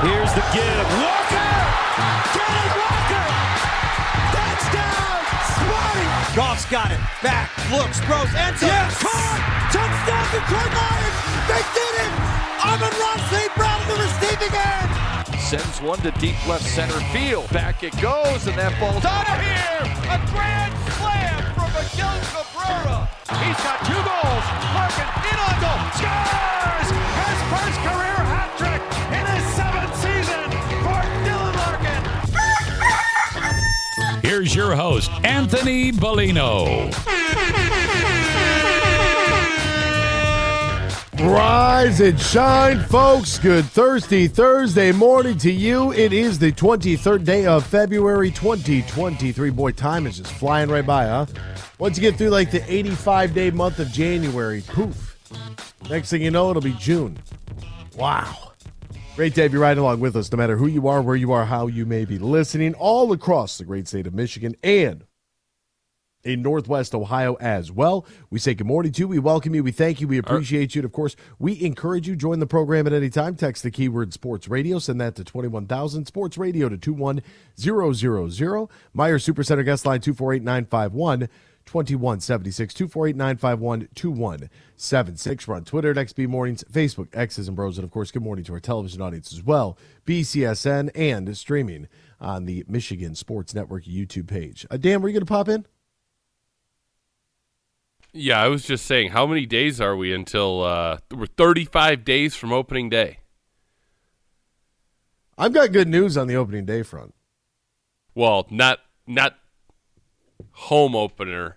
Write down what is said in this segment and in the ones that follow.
Here's the give. Walker. Kenneth Walker. Touchdown. Smarty. Goff's got it. Back, looks, throws, ends up. Yes. Caught. Touchdown Detroit Lions. They did it. Amon-Ra St. Brown the receiving end. Sends one to deep left center field. Back it goes, and that ball's out of here. A grand slam from Miguel Cabrera. He's got two goals. Larkin in on goal. Scores! His first career hat trick Here's your host, Anthony Bellino. Rise and shine, folks. Good Thursday, Thursday morning to you. It is the 23rd day of February 2023. Boy, time is just flying right by, huh? Once you get through like the 85 day month of January, poof. Next thing you know, it'll be June. Wow. Great to have you riding along with us, no matter who you are, where you are, how you may be listening, all across the great state of Michigan and in Northwest Ohio as well. We say good morning to you. We welcome you. We thank you. We uh, appreciate you. And of course, we encourage you. Join the program at any time. Text the keyword sports radio. Send that to 21,000. Sports radio to 21000. Meijer Supercenter guest line 248 951 2176. 248 951 2176. We're on Twitter at XB Mornings, Facebook, X's and Bros. And of course, good morning to our television audience as well. BCSN and streaming on the Michigan Sports Network YouTube page. Uh, Dan, were you going to pop in? Yeah, I was just saying, how many days are we until uh, we're 35 days from opening day? I've got good news on the opening day front. Well, not not home opener,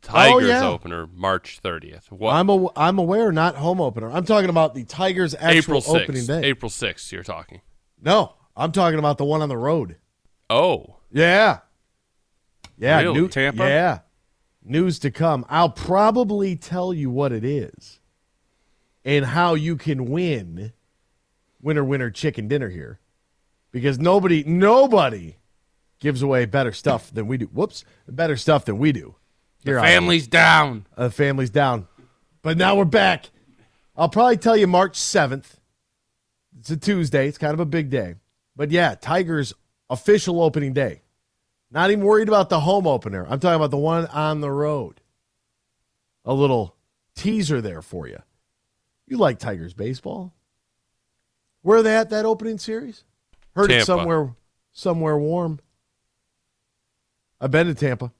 Tigers Oh, yeah. opener, March 30th. What? I'm a, I'm aware, not home opener. I'm talking about the Tigers' actual April 6th. opening day. April 6th, you're talking. No, I'm talking about the one on the road. Oh, Yeah, yeah, Really? new, Tampa? Yeah, news to come. I'll probably tell you what it is and how you can win winner winner chicken dinner here, because nobody nobody gives away better stuff than we do. Whoops, better stuff than we do. On- family's down. uh, family's down. But now we're back. I'll probably tell you March 7th. It's a Tuesday. It's kind of a big day. But yeah, Tigers official opening day. Not even worried about the home opener. I'm talking about the one on the road. A little teaser there for you. You like Tigers baseball? Where are they at that opening series? Heard it somewhere somewhere warm. I've been to Tampa.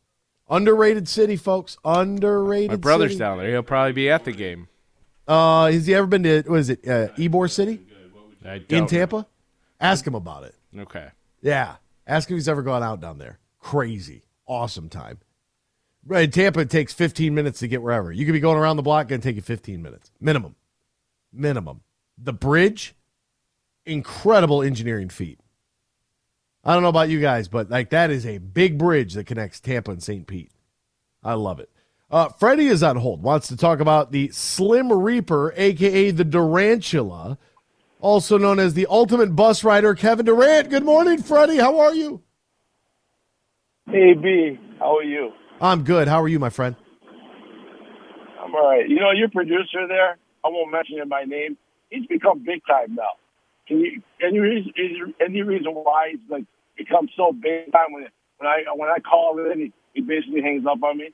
Underrated city, folks. Underrated My brother's city. down there. He'll probably be at the game. Uh, has he ever been to what is it? Uh, Ybor City in Tampa? Ask him about it. Okay. Yeah, ask him if he's ever gone out down there. Crazy, awesome time. Right, in Tampa it takes 15 minutes to get wherever. You could be going around the block, gonna take you 15 minutes minimum. Minimum. The bridge, incredible engineering feat. I don't know about you guys, but like that is a big bridge that connects Tampa and St. Pete. I love it. Uh, Freddie is on hold. Wants to talk about the Slim Reaper, aka the Durantula, also known as the Ultimate Bus Rider, Kevin Durant. Good morning, Freddie. How are you? Hey B, how are you? I'm good. How are you, my friend? I'm all right. You know your producer there. I won't mention him by name. He's become big time now. Can you any reason is there any reason why he's like become so big time when when I when I call in he, he basically hangs up on me.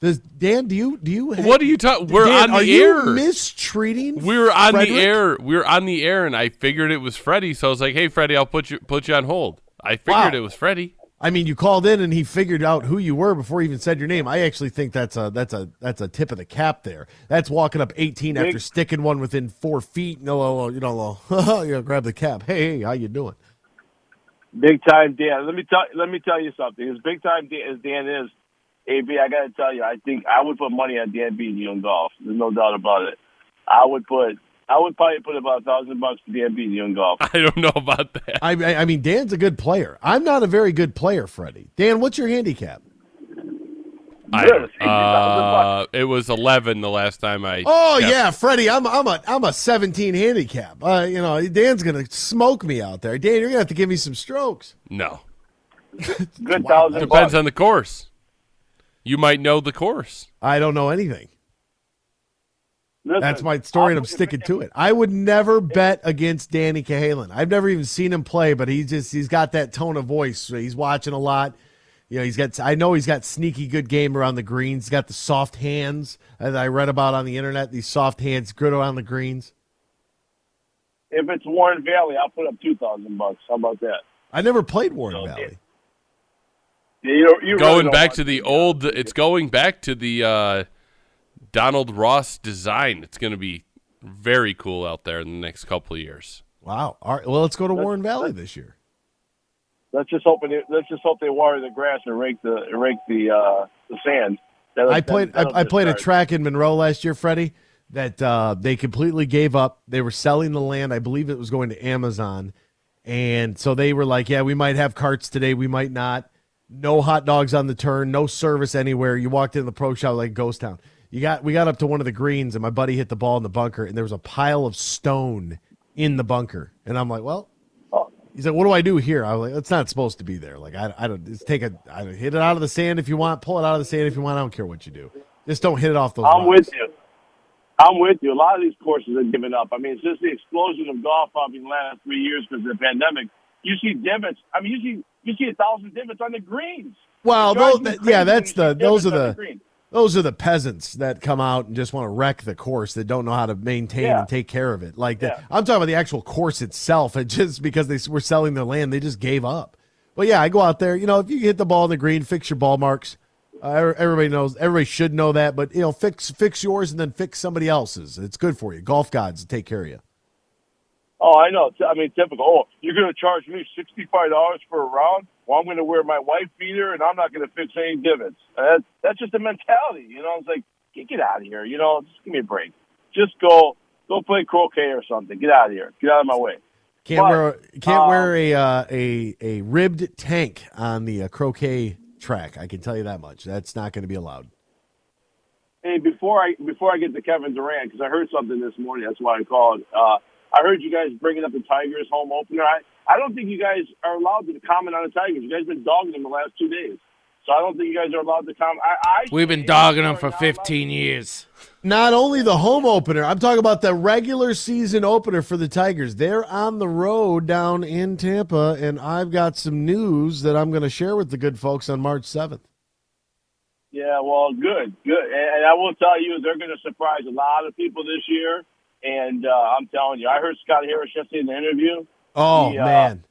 Does Dan? Do you do you? What are you talking? We're Dan, on the are you air. mistreating? we were on Frederick? the air. We were on the air, and I figured it was Freddie. So I was like, "Hey, Freddie, I'll put you put you on hold." I figured Wow. it was Freddie. I mean, you called in and he figured out who you were before he even said your name. I actually think that's a that's a that's a tip of the cap there. That's walking up 18 after sticking one within four feet. No, you know, you know, grab the cap. Hey, hey, how you doing? Big time Dan. Let me tell let me tell you something. As big time Dan, as Dan is, AB, I got to tell you, I think I would put money on Dan beating you in golf. There's no doubt about it. I would put I would probably put about a thousand bucks to Dan beating you in golf. I don't know about that. I, I I mean, Dan's a good player. I'm not a very good player, Freddie. Dan, what's your handicap? I, uh, it was 11 the last time I. Oh kept- yeah, Freddie, I'm I'm a I'm a 17 handicap. Uh, you know, Dan's gonna smoke me out there. Dan, you're gonna have to give me some strokes. No. Good thousand Depends bucks. on the course. You might know the course. I don't know anything. Listen, That's my story, and I'll I'm sticking to it. I would never bet against Danny Cahalan. I've never even seen him play, but he's just he's got that tone of voice. He's watching a lot. You know, he's got. I know he's got sneaky good game around the greens. He's got the soft hands that I read about on the internet. These soft hands, good around the greens. If it's Warren Valley, I'll put up two thousand bucks. How about that? I never played Warren So, Valley. Yeah, you, don't- you Going don't back to the old. It's going back to the uh, Donald Ross design. It's going to be very cool out there in the next couple of years. Wow. All right. Well, let's go to Warren Valley this year. Let's just hope it, let's just hope they water the grass and rake the rake the uh, the sand. That'll- I played. that'll I, I just played a track in Monroe last year, Freddie. That uh, they completely gave up. They were selling the land. I believe it was going to Amazon, and so they were like, "Yeah, we might have carts today. We might not. No hot dogs on the turn. No service anywhere. You walked in the pro shop like ghost town. You got. We got up to one of the greens, and my buddy hit the ball in the bunker, and there was a pile of stone in the bunker, and I'm like, well. He's like, "What do I do here?" I was like, "It's not supposed to be there. Like, I, I don't. Just take a, I don't, hit it out of the sand if you want. Pull it out of the sand if you want. I don't care what you do. Just don't hit it off those." I'm with you. I'm with you. A lot of these courses are giving up. I mean, since the explosion of golf probably in the last three years because of the pandemic, you see divots. I mean, you see you see a thousand divots on the greens. Well, those, that- yeah, that's the those are the green. Those are the peasants that come out and just want to wreck the course that don't know how to maintain Yeah. and take care of it. Like. Yeah. I'm talking about the actual course itself. And just because they were selling their land, they just gave up. But yeah, I go out there. You know, if you hit the ball in the green, fix your ball marks. Uh, everybody knows. Everybody should know that. But you know, fix fix yours and then fix somebody else's. It's good for you. Golf gods take care of you. Oh, I know. I mean, typical. Oh, you're going to charge me sixty five dollars for a round? Well, I'm going to wear my wife beater and I'm not going to fix any divots. That, that's just a mentality, you know. It's like get, get out of here, you know. Just give me a break. Just go go play croquet or something. Get out of here. Get out of my way. Can't But, wear can't um, wear a uh, a a ribbed tank on the uh, croquet track. I can tell you that much. That's not going to be allowed. Hey, before I before I get to Kevin Durant, because I heard something this morning. That's why I called. Uh, I heard you guys bringing up the Tigers home opener. I, I don't think you guys are allowed to comment on the Tigers. You guys have been dogging them the last two days, so I don't think you guys are allowed to comment. I, I We've been dogging them for 15 years. Not only the home opener, I'm talking about the regular season opener for the Tigers. They're on the road down in Tampa, and I've got some news that I'm going to share with the good folks on March 7th. Yeah, well, good, good. And, and I will tell you, they're going to surprise a lot of people this year. And uh, I'm telling you, I heard Scott Harris yesterday in the interview. Oh, He, uh, man.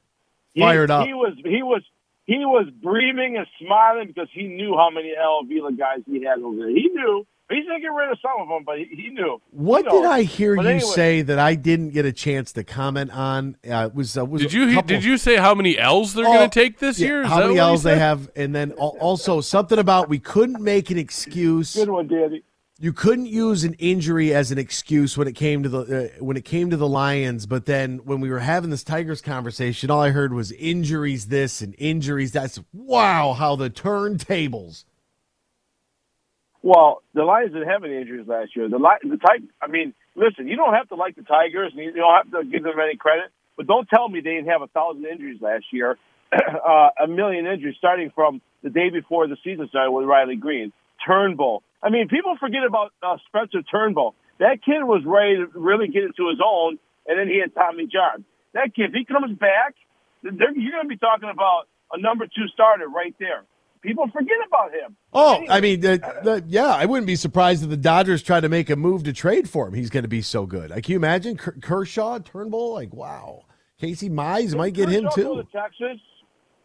He- Fired up. He was he was he was breathing and smiling because he knew how many Al Avila guys he had over there. He knew. He's going to get rid of some of them, but he, he knew. What You know, did I hear but you anyway, say that I didn't get a chance to comment on? Uh, it was, uh, was Did you couple- did you say how many L's they're Oh, going to take this yeah, year? Is how many L's they have, and then also something about we couldn't make an excuse. Good one, Danny. You couldn't use an injury as an excuse when it came to the uh, when it came to the Lions, but then when we were having this Tigers conversation, all I heard was injuries this and injuries that's wow how the turntables. Well, the Lions didn't have any injuries last year. The Li- the Tig- I mean, listen, you don't have to like the Tigers, and you don't have to give them any credit. But don't tell me they didn't have a thousand injuries last year, uh, a million injuries starting from the day before the season started with Riley Green, Turnbull. I mean, people forget about uh, Spencer Turnbull. That kid was ready to really get into his own, and then he had Tommy John. That kid, if he comes back, you're going to be talking about a number two starter right there. People forget about him. Oh, I mean, the, the, yeah, I wouldn't be surprised if the Dodgers tried to make a move to trade for him. He's going to be so good. Like, can you imagine Kershaw, Turnbull? Like, wow, Casey Mize might get him Kershaw go too. to Texas.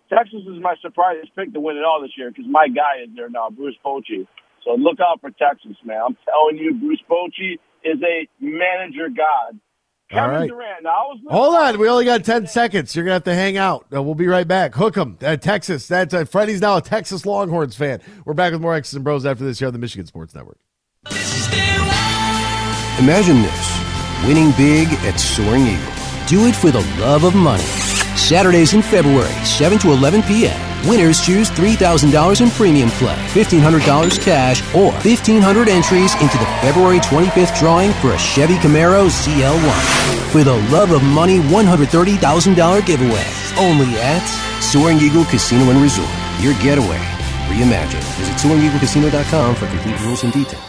Texas is my surprise pick to win it all this year because my guy is there now, Bruce Bochy. So look out for Texas, man. I'm telling you, Bruce Bochy is a manager god. Kevin right. Durant. Now, I was Hold on, we only got ten seconds. You're gonna have to hang out. Uh, we'll be right back. Hook Hook 'em, uh, Texas. That's uh, Freddie's now a Texas Longhorns fan. We're back with more X's and Bros after this here on the Michigan Sports Network. Imagine this. winning big at Soaring Eagle. Do it for the love of money. Saturdays in February, 7 to 11 p.m. Winners choose $3,000 in premium play, $1,500 cash, or 1,500 entries into the February 25th drawing for a Chevy Camaro ZL1. For the love of money $130,000 giveaway. Only at Soaring Eagle Casino and Resort. Your getaway. Reimagine. Visit SoaringEagleCasino.com for complete rules and details.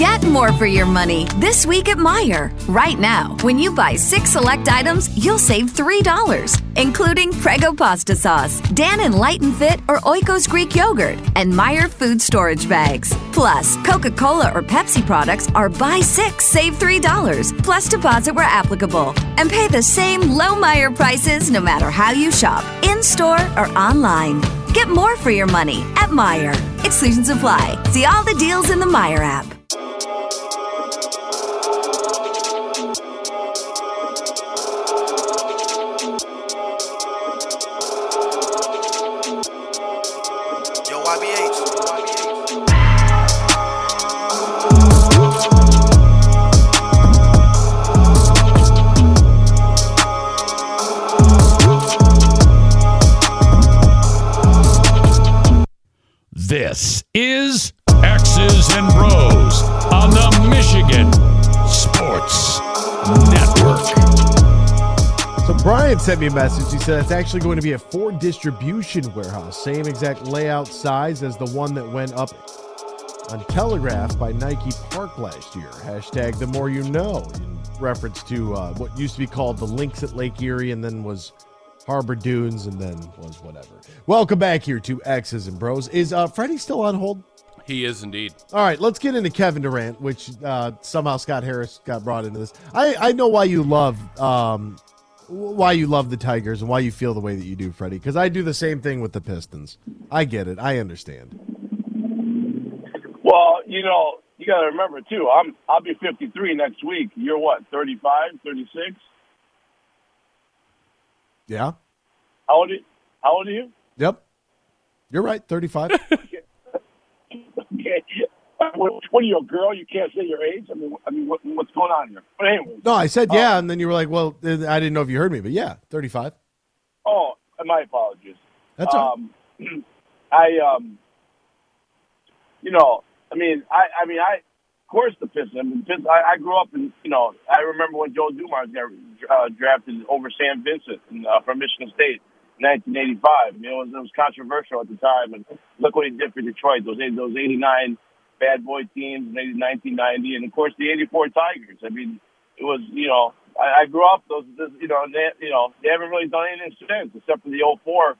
Get more for your money this week at Meijer. Right now, when you buy six select items, you'll save $3, including Prego pasta sauce, Dannon Light and Fit, or Oikos Greek yogurt, and Meijer food storage bags. Plus, Coca Cola or Pepsi products are buy six, save $3, plus deposit where applicable. And pay the same low Meijer prices no matter how you shop, in store or online. Get more for your money at Meijer. Exclusions apply. See all the deals in the Meijer app. This is Brian sent me a message. He said it's actually going to be a Ford distribution warehouse, same exact layout size as the one that went up on Telegraph by Nike Park last year. Hashtag the more you know, in reference to uh, what used to be called the Links at Lake Erie and then was Harbor Dunes and then was whatever. Welcome back here to X's and Bros. Is uh, Freddie still on hold? He is indeed. All right, let's get into Kevin Durant, which uh, somehow Scott Harris got brought into this. I, I know why you love um, why you love the Tigers and why you feel the way that you do, Freddie. Because I do the same thing with the Pistons. I get it. I understand. Well, you know, you got to remember too. I'm I'll be 53 next week. You're what? 35, 36? Yeah. How old? Are, how old are you? Yep. You're right. Thirty-five. Okay. What, are you, a girl? You can't say your age. I mean, I mean, what, what's going on here? But anyway. no, I said yeah, and then you were like, "Well, I didn't know if you heard me, but yeah, 35." Oh, my apologies. That's all. um, I um, you know, I mean, I, I mean, I, of course, the Pistons. I mean, Pistons, I, I grew up in, you know, I remember when Joe Dumars got uh, drafted over Sam Vincent in, uh, from Michigan State. in 1985. You know, it was, it was controversial at the time, and look what he did for Detroit. Those those 89 bad boy teams, maybe 1990, and of course the 84 Tigers. I mean, it was you know, I, I grew up those, this, you know, they, you know, they haven't really done anything since, except for the 04,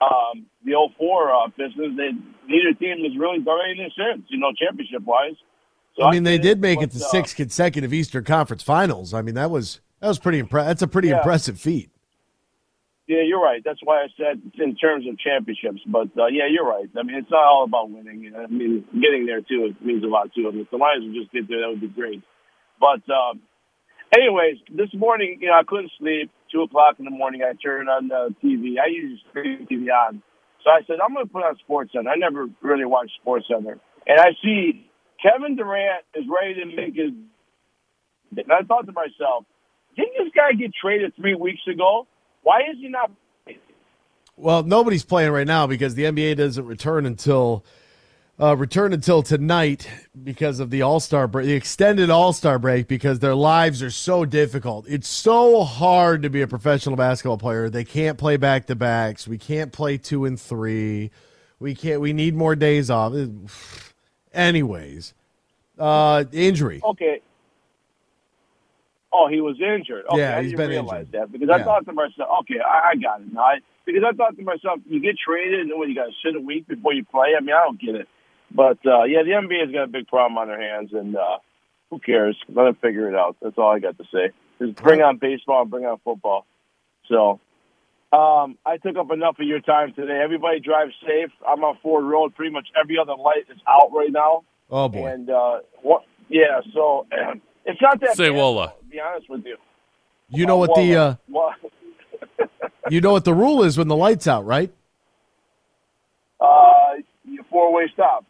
um, the 04 uh, Pistons. They neither team has really done anything since, you know, championship wise. So I mean, they did make it to uh, six consecutive Eastern Conference Finals. I mean, that was that was pretty impressive. That's a pretty Yeah. impressive feat. Yeah, you're right. That's why I said in terms of championships. But uh, yeah, you're right. I mean, it's not all about winning. I mean, getting there too it means a lot too. I mean, if the Lions would just get there, that would be great. But um, anyways, this morning, you know, I couldn't sleep. Two o'clock in the morning, I turned on the TV. I usually turn TV on. So I said, I'm going to put on Sports Center. I never really watched Sports Center, and I see Kevin Durant is ready to make his. And I thought to myself, didn't this guy get traded three weeks ago? Why is he not? Well, nobody's playing right now because the NBA doesn't return until uh, return until tonight because of the All Star break, the extended All Star break, because their lives are so difficult. It's so hard to be a professional basketball player. They can't play back to backs. We can't play two and three. We can't. We need more days off. Anyways, uh, injury. Okay. Oh, he was injured. Okay, Yeah, I he's didn't been realize injured. that because I thought to myself, okay, I, I got it now. I, because I thought to myself, you get traded and what you got to sit a week before you play. I mean, I don't get it. But uh, yeah, the NBA's got a big problem on their hands, and uh, who cares? Let them figure it out. That's all I got to say. Just bring on baseball and bring on football. So um, I took up enough of your time today. Everybody drive safe. I'm on Ford Road. Pretty much every other light is out right now. Oh boy. And uh, what? Yeah, so it's not that. Say bad, Wola. To be honest with you. You know what the uh, you know what the rule is when the lights out, right? uh, four way stop.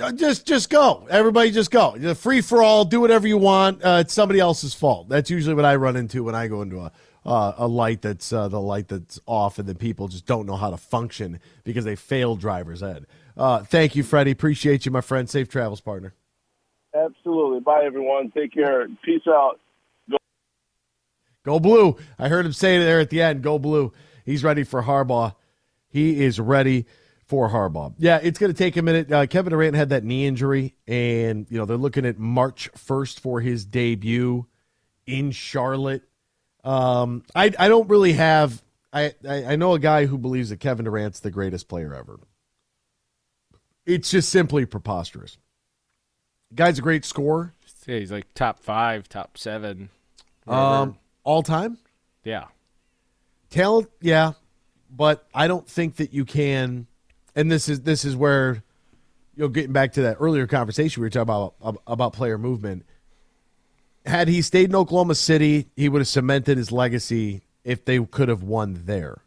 Uh, Just just go. Everybody just go. You're Free for all. Do whatever you want. Uh, it's somebody else's fault. That's usually what I run into when I go into a uh, a light that's uh, the light that's off, and then people just don't know how to function because they failed driver's ed. Uh, thank you, Freddie. Appreciate you, my friend. Safe travels, partner. Absolutely. Bye, everyone. Take care. Peace out. Go blue. I heard him say there at the end. Go blue. He's ready for Harbaugh. He is ready for Harbaugh. Yeah, it's going to take a minute. Uh, Kevin Durant had that knee injury, and you know they're looking at March first for his debut in Charlotte. Um, I I don't really have. I, I I know a guy who believes that Kevin Durant's the greatest player ever. It's just simply preposterous. Guy's a great scorer. Yeah, he's like top five, top seven. whatever. Um, all time. yeah. talent yeah but i don't think that you can and this is this is where you know getting back to that earlier conversation we were talking about about player movement had he stayed in oklahoma city he would have cemented his legacy if they could have won there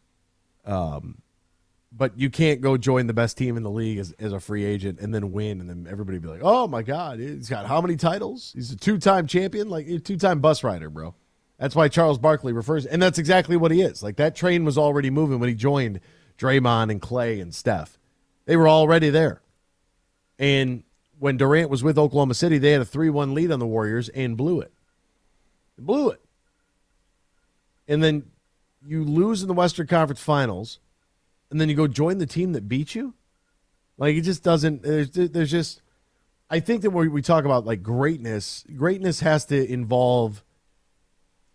um but you can't go join the best team in the league as, as a free agent and then win and then everybody be like oh my god he's got how many titles he's a two-time champion like a two-time bus rider bro that's why Charles Barkley refers, and that's exactly what he is. Like that train was already moving when he joined Draymond and Klay and Steph. They were already there. And when Durant was with Oklahoma City, they had a 3 1 lead on the Warriors and blew it. Blew it. And then you lose in the Western Conference Finals, and then you go join the team that beat you. Like it just doesn't, there's, there's just, I think that when we talk about like greatness, greatness has to involve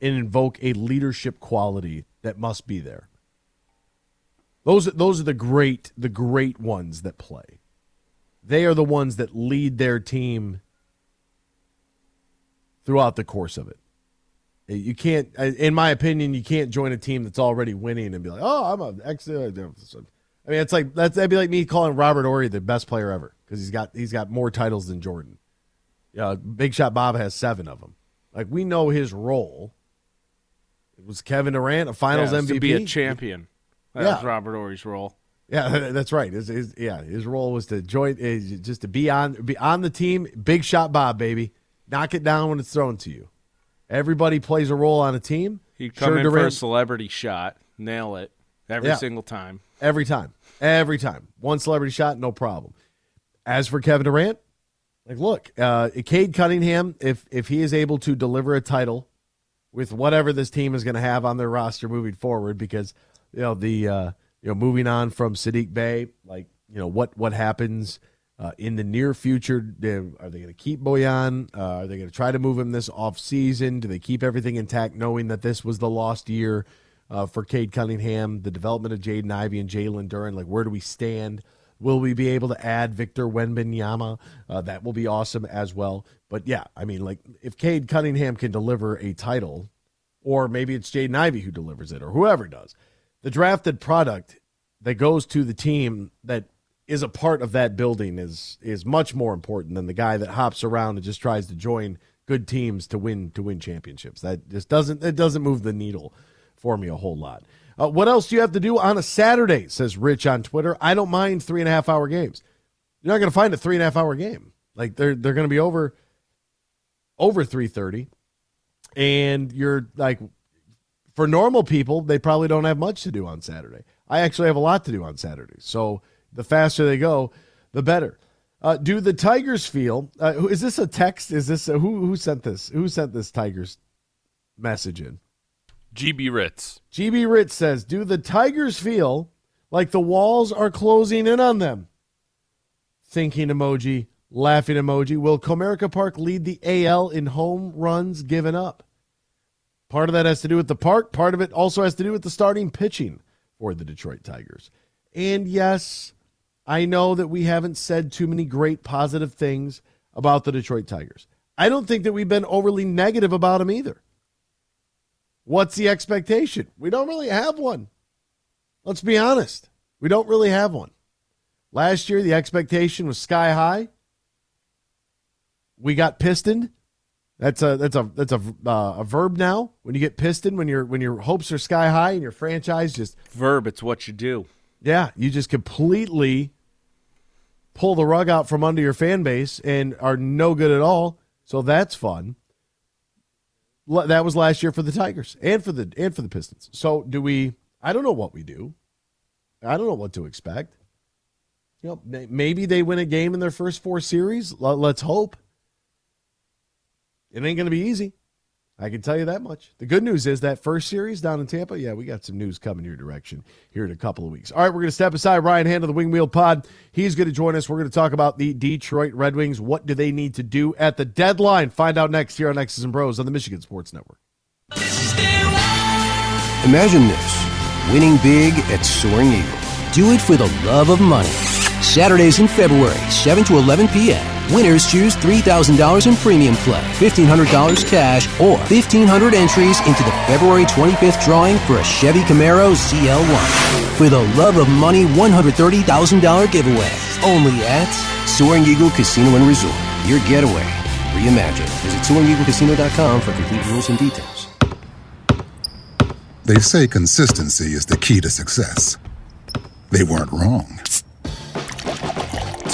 and invoke a leadership quality that must be there. Those those are the great the great ones that play. They are the ones that lead their team throughout the course of it. You can't, uh, in my opinion, you can't join a team that's already winning and be like, "Oh, I'm a ex." Uh, I mean, it's like that's that'd be like me calling Robert Horry the best player ever because he's got he's got more titles than Jordan. Yeah, Big Shot Bob has seven of them. Like we know his role. It was Kevin Durant, a Finals Yeah, MVP, To be a champion. That Yeah. was Robert Horry's role. Yeah, that's right. His, his, yeah, his role was to join, eh, just to be on, be on the team. Big shot, Bob, baby, knock it down when it's thrown to you. Everybody plays a role on a team. He'd come Sure, in for a celebrity shot, nail it every Yeah. single time. Every time. Every time. One celebrity shot, no problem. As for Kevin Durant, like look, uh Cade Cunningham, if if he is able to deliver a title with whatever this team is going to have on their roster moving forward, because you know the uh you know moving on from Sadiq Bey, like you know what what happens uh, in the near future? Are they going to keep Bojan? Uh, are they going to try to move him this off season? Do they keep everything intact, knowing that this was the lost year uh, for Cade Cunningham, the development of Jaden Ivey and Jalen Duren? Like, where do we stand? Will we be able to add Victor Wembanyama? Uh, that will be awesome as well. But yeah, I mean, like if Cade Cunningham can deliver a title, or maybe it's Jaden Ivey who delivers it, or whoever does, the drafted product that goes to the team that is a part of that building is is much more important than the guy that hops around and just tries to join good teams to win to win championships. That just doesn't it doesn't move the needle for me a whole lot. Uh, what else do you have to do on a Saturday? Says Rich on Twitter. I don't mind three and a half hour games. You're not going to find a three and a half hour game. Like they're they're going to be over over three thirty, and you're like for normal people, they probably don't have much to do on Saturday. I actually have a lot to do on Saturday. So the faster they go, the better. Uh, do the Tigers feel? Uh, is this a text? Is this a, who? Who sent this? Who sent this Tigers message in? GB Ritz. GB Ritz says, "Do the Tigers feel like the walls are closing in on them?" Thinking emoji, laughing emoji. Will Comerica Park lead the AL in home runs given up? Part of that has to do with the park. Part of it also has to do with the starting pitching for the Detroit Tigers. And yes, I know that we haven't said too many great positive things about the Detroit Tigers. I don't think that we've been overly negative about them either. What's the expectation? We don't really have one. Let's be honest. We don't really have one. Last year, the expectation was sky high. We got pistoned. That's a that's a that's a uh, a verb now. When you get pistoned, when your when your hopes are sky high and your franchise just Verb, it's what you do. yeah, you just completely pull the rug out from under your fan base and are no good at all. So that's fun. That was last year for the Tigers and for the and for the Pistons. So do we? I don't know what we do. I don't know what to expect. You know, maybe they win a game in their first four series. Let's hope. It ain't going to be easy. I can tell you that much. The good news is that first series down in Tampa, yeah, we got some news coming your direction here in a couple of weeks. All right, we're going to step aside. Ryan Hand of the Wing Wheel Pod. He's going to join us. We're going to talk about the Detroit Red Wings. What do they need to do at the deadline? Find out next here on X's and Bros on the Michigan Sports Network. Imagine this winning big at Soaring Eagle. Do it for the love of money. Saturdays in February, 7 to 11 p.m. Winners choose $3,000 in premium play, $1,500 cash, or 1,500 entries into the February 25th drawing for a Chevy Camaro ZL1. For the love of money $130,000 giveaway. Only at Soaring Eagle Casino and Resort. Your getaway. Reimagined. Visit SoaringEagleCasino.com for complete rules and details. They say consistency is the key to success. They weren't wrong.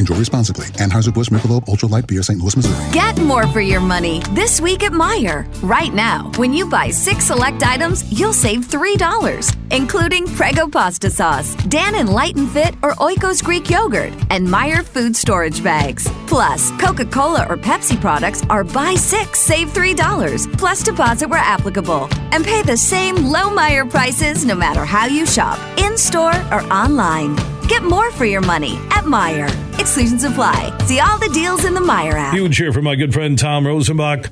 Enjoy responsibly. Anheuser-Busch Michelob Ultra Light Beer, St. Louis, Missouri. Get more for your money this week at Meijer. Right now, when you buy six select items, you'll save $3, including Prego pasta sauce, Dannon Light and Fit, or Oikos Greek yogurt, and Meijer food storage bags. Plus, Coca Cola or Pepsi products are buy six, save $3, plus deposit where applicable. And pay the same low Meijer prices no matter how you shop, in store or online. Get more for your money at Meijer. Exclusions apply. See all the deals in the Meijer app. Huge here for my good friend Tom Rosenbach.